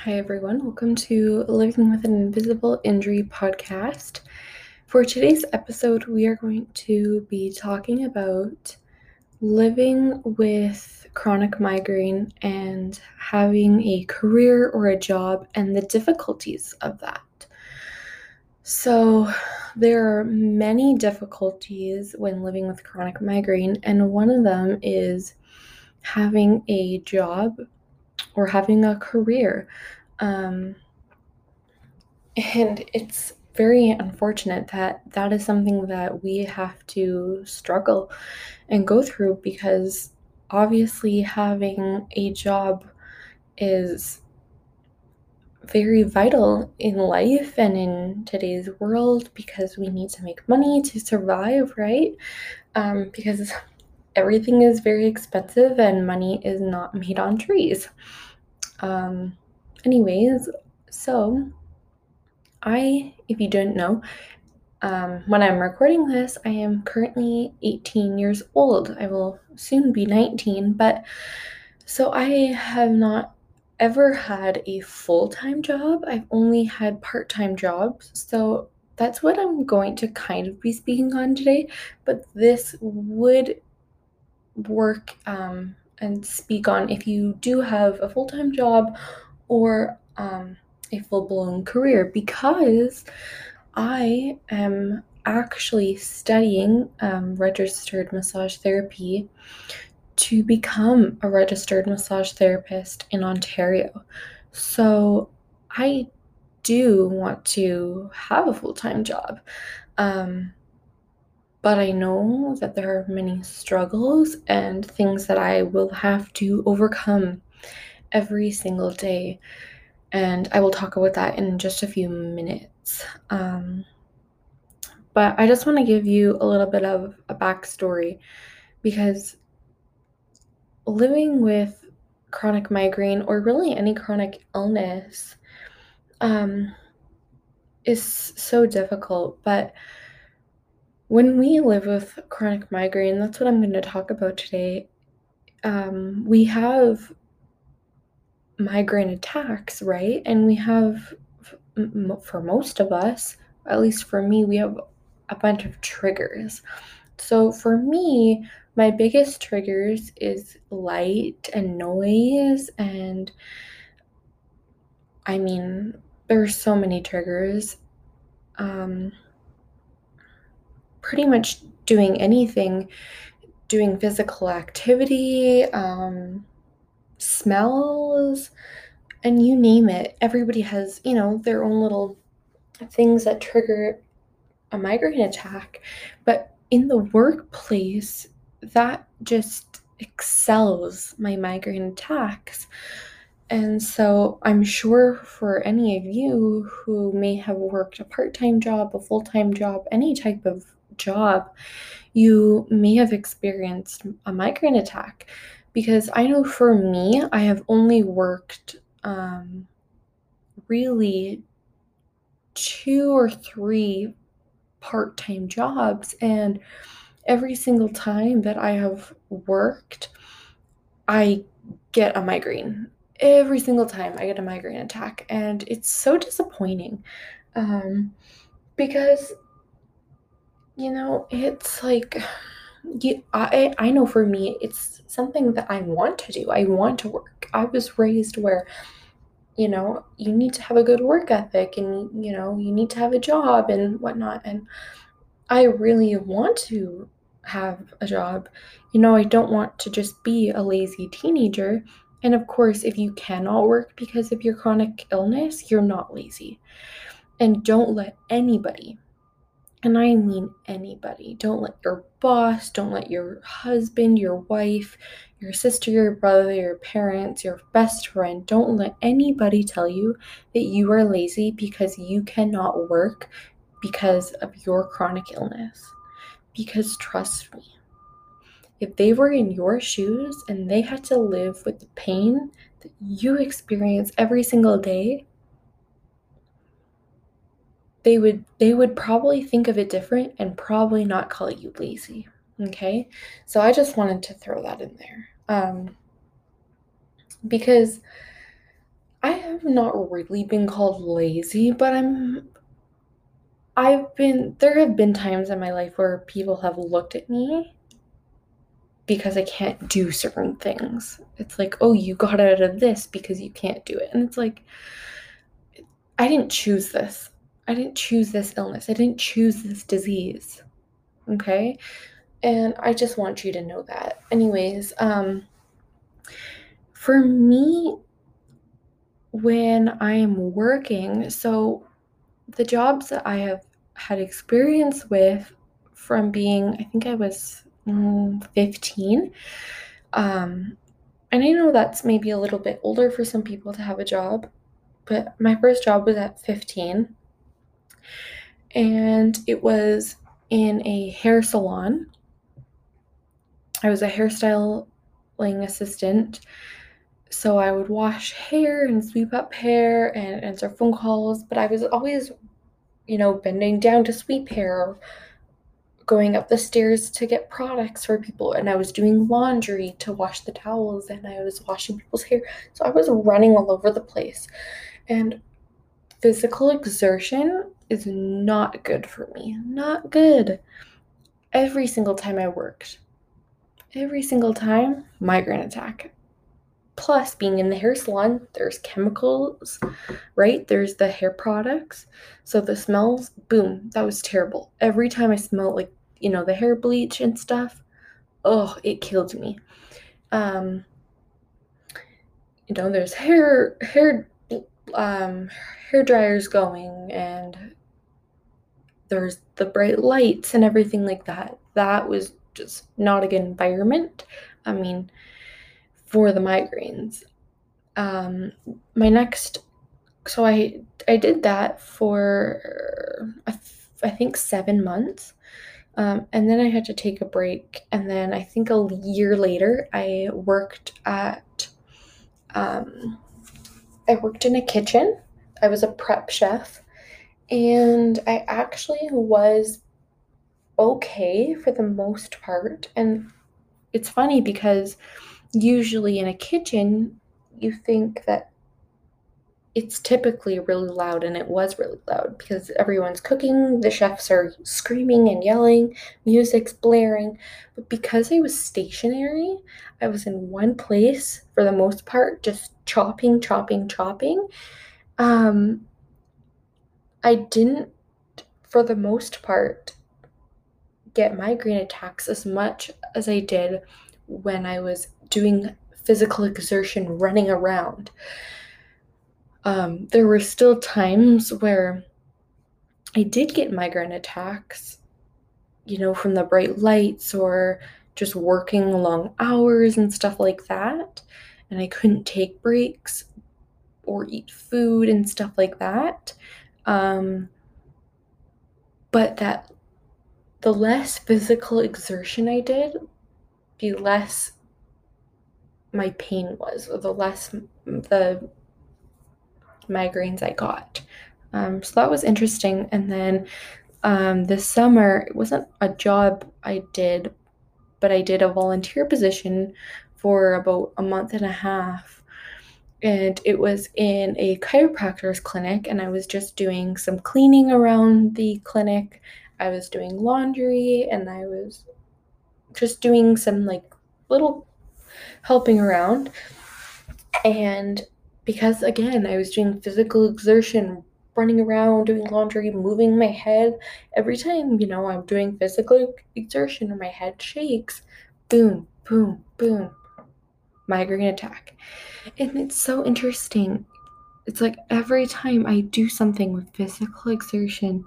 Hi, everyone. Welcome to Living with an Invisible Injury podcast. For today's episode, we are going to be talking about living with chronic migraine and having a career or a job and the difficulties of that. So, there are many difficulties when living with chronic migraine, and one of them is having a job or having a career. Um, and it's very unfortunate that that is something that we have to struggle and go through because obviously having a job is very vital in life and in today's world because we need to make money to survive, right? Um, because everything is very expensive and money is not made on trees. Um, anyways, so I, if you didn't know, um, when I'm recording this, I am currently 18 years old. I will soon be 19, but so I have not ever had a full time job. I've only had part time jobs. So that's what I'm going to kind of be speaking on today. But this would work um, and speak on if you do have a full time job or um, a full blown career because I am actually studying um, registered massage therapy to become a registered massage therapist in Ontario. So I do want to have a full time job. Um, but I know that there are many struggles and things that I will have to overcome every single day. And I will talk about that in just a few minutes. Um, but I just want to give you a little bit of a backstory because living with chronic migraine or really any chronic illness um, is so difficult. But when we live with chronic migraine, that's what I'm going to talk about today. Um, we have migraine attacks, right? And we have, for most of us, at least for me, we have a bunch of triggers. So for me, my biggest triggers is light and noise and I mean, there's so many triggers. Um, pretty much doing anything, doing physical activity, um, smells, and you name it. Everybody has, you know, their own little things that trigger a migraine attack. But in the workplace, that just excels my migraine attacks. And so I'm sure for any of you who may have worked a part time job, a full time job, any type of job, you may have experienced a migraine attack. Because I know for me, I have only worked um, really two or three part time jobs. And every single time that I have worked, I get a migraine. Every single time I get a migraine attack. And it's so disappointing um, because, you know, it's like, you, I, I know for me, it's something that I want to do. I want to work. I was raised where you know, you need to have a good work ethic and, you know, you need to have a job and whatnot. And I really want to have a job. You know, I don't want to just be a lazy teenager. And of course, if you cannot work because of your chronic illness, you're not lazy. And don't let anybody, and I mean anybody, don't let your boss, don't let your husband, your wife, your sister, your brother, your parents, your best friend, don't let anybody tell you that you are lazy because you cannot work because of your chronic illness. Because trust me, if they were in your shoes and they had to live with the pain that you experience every single day, they would they would probably think of it different and probably not call you lazy. Okay? So I just wanted to throw that in there. Um because I have not really been called lazy, but I'm I've been there have been times in my life where people have looked at me because I can't do certain things. It's like, "Oh, you got out of this because you can't do it." And it's like I didn't choose this. I didn't choose this illness. I didn't choose this disease. Okay? And I just want you to know that. Anyways, um for me when I am working, so the jobs that I have had experience with from being, I think I was mm, 15. Um, and I know that's maybe a little bit older for some people to have a job, but my first job was at 15. And it was in a hair salon. I was a hairstyling assistant so I would wash hair and sweep up hair and answer phone calls, but I was always, you know, bending down to sweep hair, going up the stairs to get products for people, and I was doing laundry to wash the towels, and I was washing people's hair. So I was running all over the place. And physical exertion is not good for me. Not good. Every single time I worked, every single time, migraine attack Plus, being in the hair salon, there's chemicals, right? There's the hair products. So the smells, boom, that was terrible. Every time I smelled like, you know, the hair bleach and stuff, oh, it killed me. Um, you know, there's hair hair um hair dryers going and there's the bright lights and everything like that. That was just not a good environment. I mean, for the migraines. Um, my next, so I I did that for I think seven months, um, and then I had to take a break. And then I think a year later, I worked at, um, I worked in a kitchen. I was a prep chef, and I actually was okay for the most part. And it's funny because usually in a kitchen, you think that it's typically really loud, and it was really loud because everyone's cooking, the chefs are screaming and yelling, music's blaring. But because I was stationary, I was in one place for the most part, just chopping, chopping, chopping. Um, I didn't, for the most part, get migraine attacks as much as I did when I was doing physical exertion, running around. Um, there were still times where I did get migraine attacks, you know, from the bright lights or just working long hours and stuff like that. And I couldn't take breaks or eat food and stuff like that. Um, but that the less physical exertion I did, the less my pain was, or the less the migraines I got. Um, so that was interesting. And then um, this summer, it wasn't a job I did, but I did a volunteer position for about a month and a half. And it was in a chiropractor's clinic, and I was just doing some cleaning around the clinic. I was doing laundry, and I was just doing some like little helping around. And because again, I was doing physical exertion, running around, doing laundry, moving my head, every time, you know, I'm doing physical exertion my head shakes, boom, boom, boom, migraine attack. And it's so interesting. It's like every time I do something with physical exertion,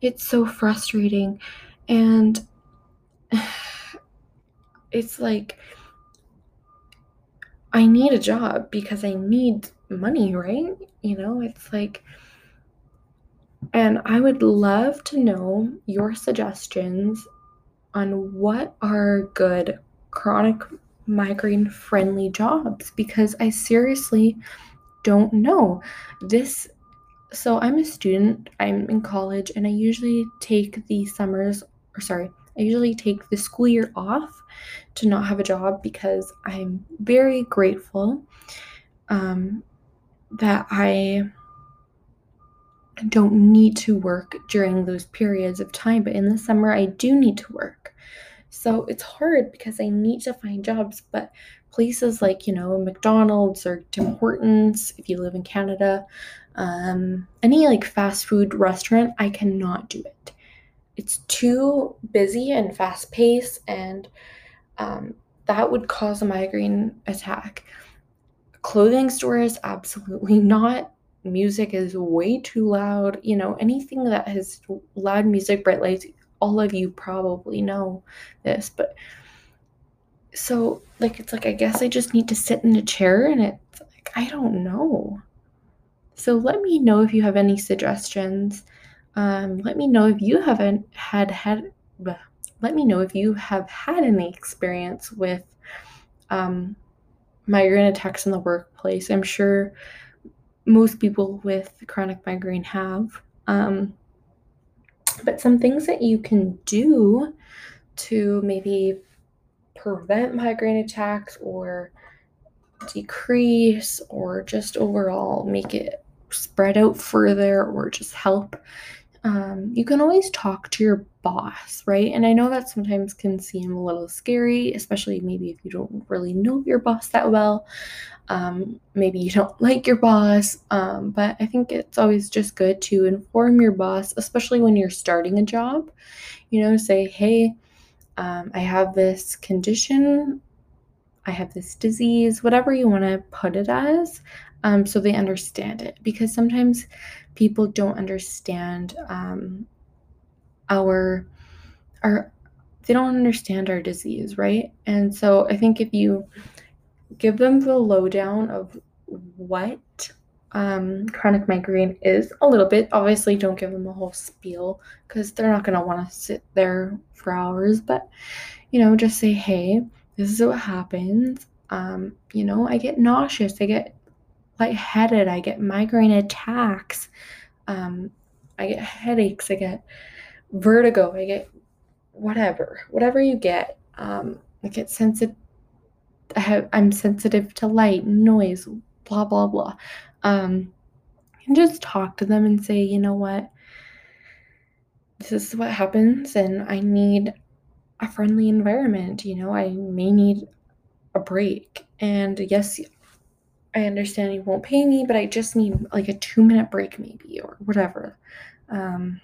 it's so frustrating. And it's like I need a job because I need money, right? You know, it's like, and I would love to know your suggestions on what are good chronic migraine friendly jobs because I seriously don't know. This so I'm a student, I'm in college and I usually take the summers or sorry, I usually take the school year off to not have a job because I'm very grateful um, that I don't need to work during those periods of time, but in the summer I do need to work. So it's hard because I need to find jobs, but places like, you know, McDonald's or Tim Hortons, if you live in Canada, um, any like fast food restaurant, I cannot do it. It's too busy and fast paced, and um, that would cause a migraine attack. Clothing stores, absolutely not. Music is way too loud. You know, anything that has loud music, bright lights, all of you probably know this, but so like it's like I guess I just need to sit in a chair and it's like I don't know. So let me know if you have any suggestions. Um, let me know if you haven't had had. Let me know if you have had any experience with um, migraine attacks in the workplace. I'm sure most people with chronic migraine have. Um, but some things that you can do to maybe prevent migraine attacks or decrease or just overall make it spread out further or just help um, you can always talk to your boss, right? And I know that sometimes can seem a little scary, especially maybe if you don't really know your boss that well. Um, maybe you don't like your boss, um, but I think it's always just good to inform your boss, especially when you're starting a job. You know, say, hey, um, I have this condition, I have this disease, whatever you want to put it as, um, so they understand it. Because sometimes people don't understand um, our our they don't understand our disease, right? And so I think if you give them the lowdown of what um, chronic migraine is a little bit. Obviously, don't give them a whole spiel because they're not going to want to sit there for hours. But, you know, just say, hey, this is what happens. Um, you know, I get nauseous, I get lightheaded, I get migraine attacks, um, I get headaches, I get vertigo, I get whatever, whatever you get. Um, I get sensitive. I have, I'm sensitive to light, noise, blah blah blah. Um, and just talk to them and say, you know what, this is what happens, and I need a friendly environment. You know, I may need a break. And yes, I understand you won't pay me, but I just need like a two minute break, maybe, or whatever. Um,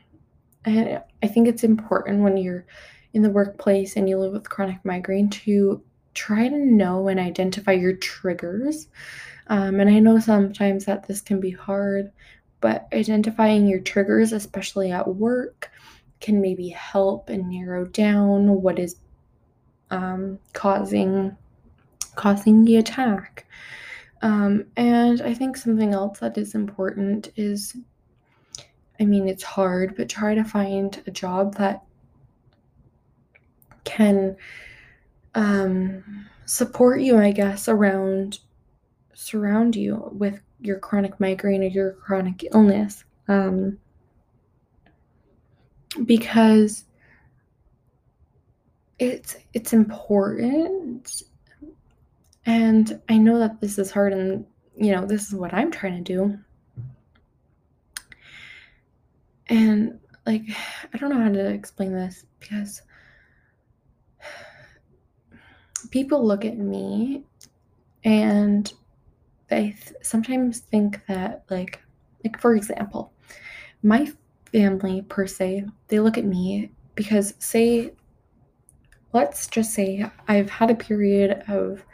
and I think it's important when you're in the workplace and you live with chronic migraine to try to know and identify your triggers. Um, and I know sometimes that this can be hard, but identifying your triggers, especially at work, can maybe help and narrow down what is um, causing causing the attack. Um, and I think something else that is important is I mean, it's hard, but try to find a job that can um, support you, I guess, around surround you with your chronic migraine or your chronic illness. Um, because it's it's important and i know that this is hard and you know this is what i'm trying to do. And like i don't know how to explain this because people look at me and they th- sometimes think that like like for example my family per se they look at me because say let's just say i've had a period of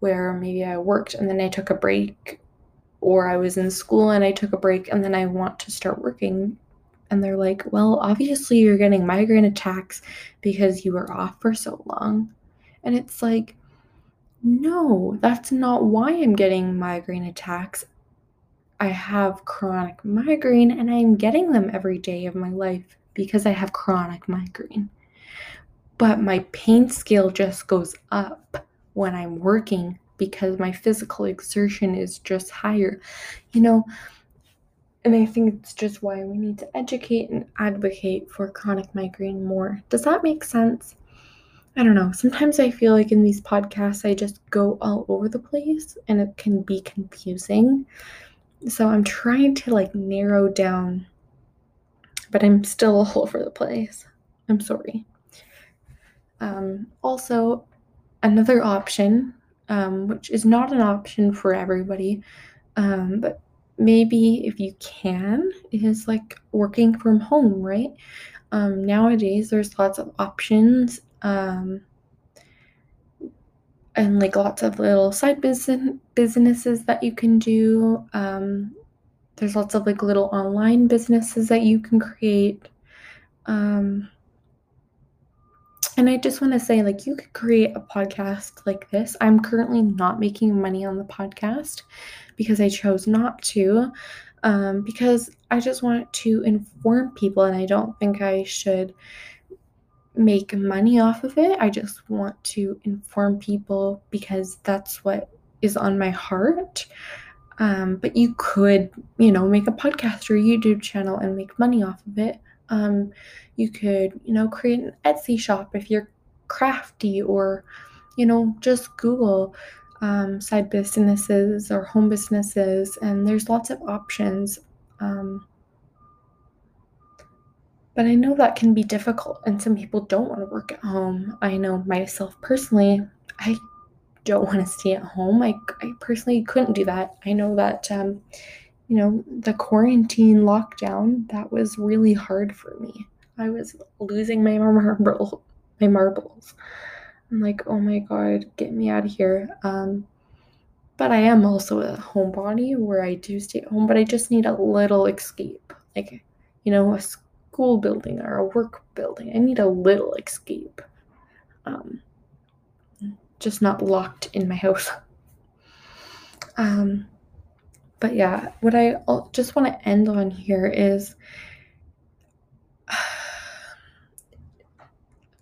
where maybe i worked and then i took a break or i was in school and i took a break and then i want to start working and they're like well obviously you're getting migraine attacks because you were off for so long and it's like no, that's not why I'm getting migraine attacks. I have chronic migraine and I'm getting them every day of my life because I have chronic migraine. But my pain scale just goes up when I'm working because my physical exertion is just higher. You know, and I think it's just why we need to educate and advocate for chronic migraine more. Does that make sense? I don't know. Sometimes I feel like in these podcasts, I just go all over the place and it can be confusing. So I'm trying to like narrow down, but I'm still all over the place. I'm sorry. Um, also, another option, um, which is not an option for everybody, um, but maybe if you can, is like working from home, right? Um, nowadays, there's lots of options um, and like lots of little side business businesses that you can do. Um, there's lots of like little online businesses that you can create. Um, and I just want to say, like, you could create a podcast like this. I'm currently not making money on the podcast because I chose not to, um, because I just want to inform people, and I don't think I should make money off of it. I just want to inform people because that's what is on my heart. Um, but you could, you know, make a podcast or YouTube channel and make money off of it. Um, you could, you know, create an Etsy shop if you're crafty, or, you know, just Google um, side businesses or home businesses, and there's lots of options. Um, but I know that can be difficult, and some people don't want to work at home. I know myself personally, I don't want to stay at home. I, I personally couldn't do that. I know that, um, you know, the quarantine lockdown, that was really hard for me. I was losing my marble, my marbles. I'm like, oh my god, get me out of here. Um, but I am also a homebody where I do stay at home, but I just need a little escape. Like, you know, a school building or a work building. I need a little escape. Um, just not locked in my house. Um, but yeah, what I just want to end on here is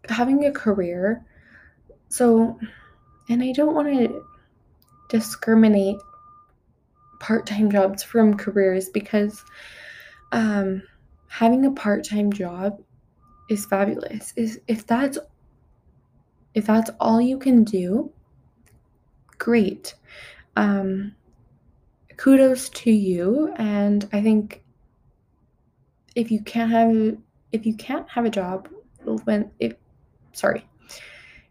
having a career. So, and I don't want to discriminate part time jobs from careers because um, having a part-time job is fabulous. Is if that's if that's all you can do, great. Um, kudos to you and I think if you can't have if you can't have a job when if sorry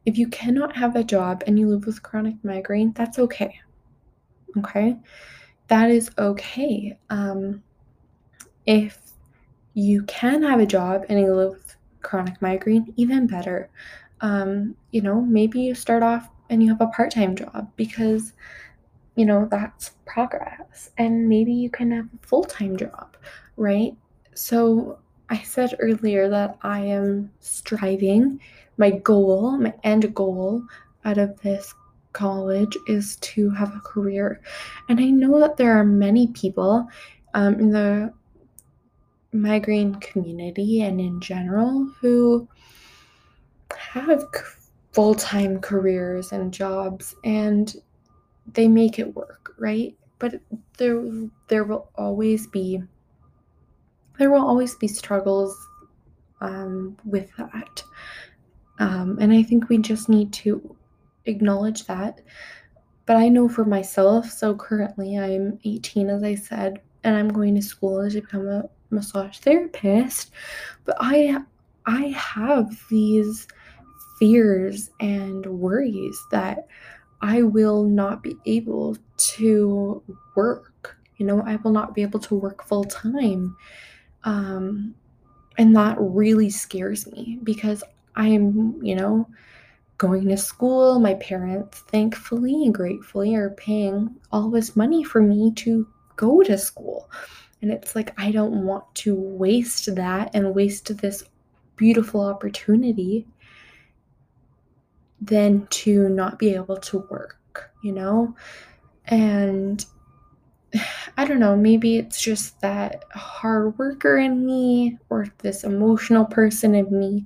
if you cannot have a job and you live with chronic migraine that's okay okay that is okay um, if you can have a job and you live with chronic migraine, even better. Um, you know, maybe you start off and you have a part time job because, you know, that's progress. And maybe you can have a full time job, right? So I said earlier that I am striving. My goal, my end goal out of this college is to have a career. And I know that there are many people um, in the migraine community and in general who have full time careers and jobs and they make it work, right? But there there will always be there will always be struggles um, with that. Um, and I think we just need to acknowledge that. But I know for myself, so currently I'm 18, as I said, and I'm going to school to become a massage therapist, but I I have these fears and worries that I will not be able to work. You know, I will not be able to work full time. Um, and that really scares me because I'm, you know, going to school. My parents, thankfully and gratefully, are paying all this money for me to go to school. And it's like, I don't want to waste that and waste this beautiful opportunity than to not be able to work, you know? And I don't know, maybe it's just that hard worker in me or this emotional person in me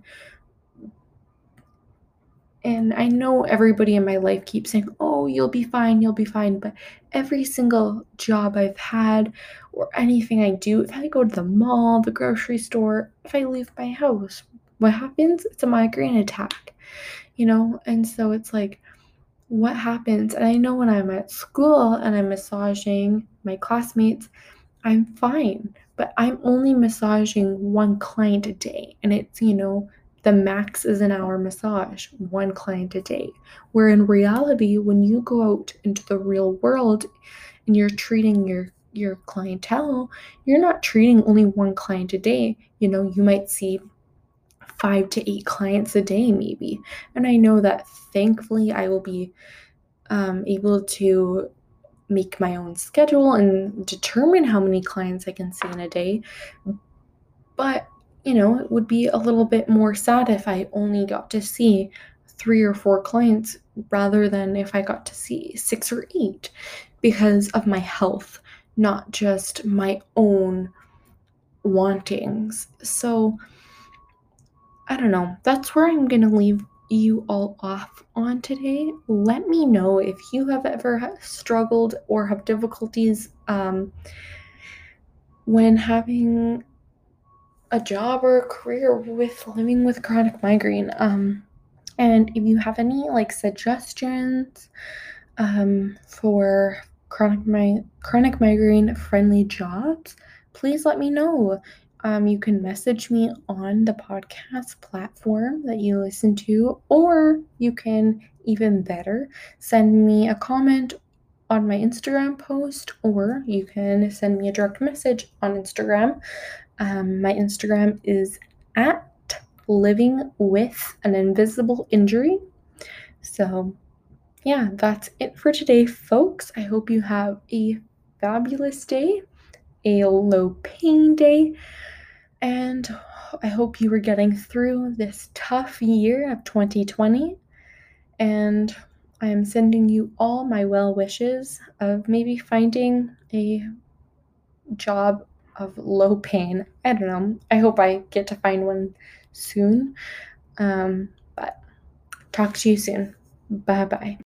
and I know everybody in my life keeps saying, oh, you'll be fine, you'll be fine. But every single job I've had or anything I do, if I go to the mall, the grocery store, if I leave my house, what happens? It's a migraine attack, you know? And so it's like, what happens? And I know when I'm at school and I'm massaging my classmates, I'm fine, but I'm only massaging one client a day. And it's, you know, the max is an hour massage, one client a day. Where in reality, when you go out into the real world and you're treating your your clientele, you're not treating only one client a day. You know, you might see five to eight clients a day, maybe. And I know that thankfully I will be um, able to make my own schedule and determine how many clients I can see in a day. But, you know, it would be a little bit more sad if I only got to see three or four clients rather than if I got to see six or eight because of my health, not just my own wantings. So, I don't know. That's where I'm going to leave you all off on today. Let me know if you have ever struggled or have difficulties um, when having a job or a career with living with chronic migraine. Um, and if you have any like suggestions um, for chronic mi- chronic migraine friendly jobs, please let me know. Um, you can message me on the podcast platform that you listen to, or you can even better send me a comment on my Instagram post, or you can send me a direct message on Instagram. Um, my Instagram is at living with an invisible injury. So, yeah, that's it for today, folks. I hope you have a fabulous day, a low pain day, and I hope you are getting through this tough year of 2020. And I am sending you all my well wishes of maybe finding a job of low pain. I don't know. I hope I get to find one soon. Um, but talk to you soon. Bye bye.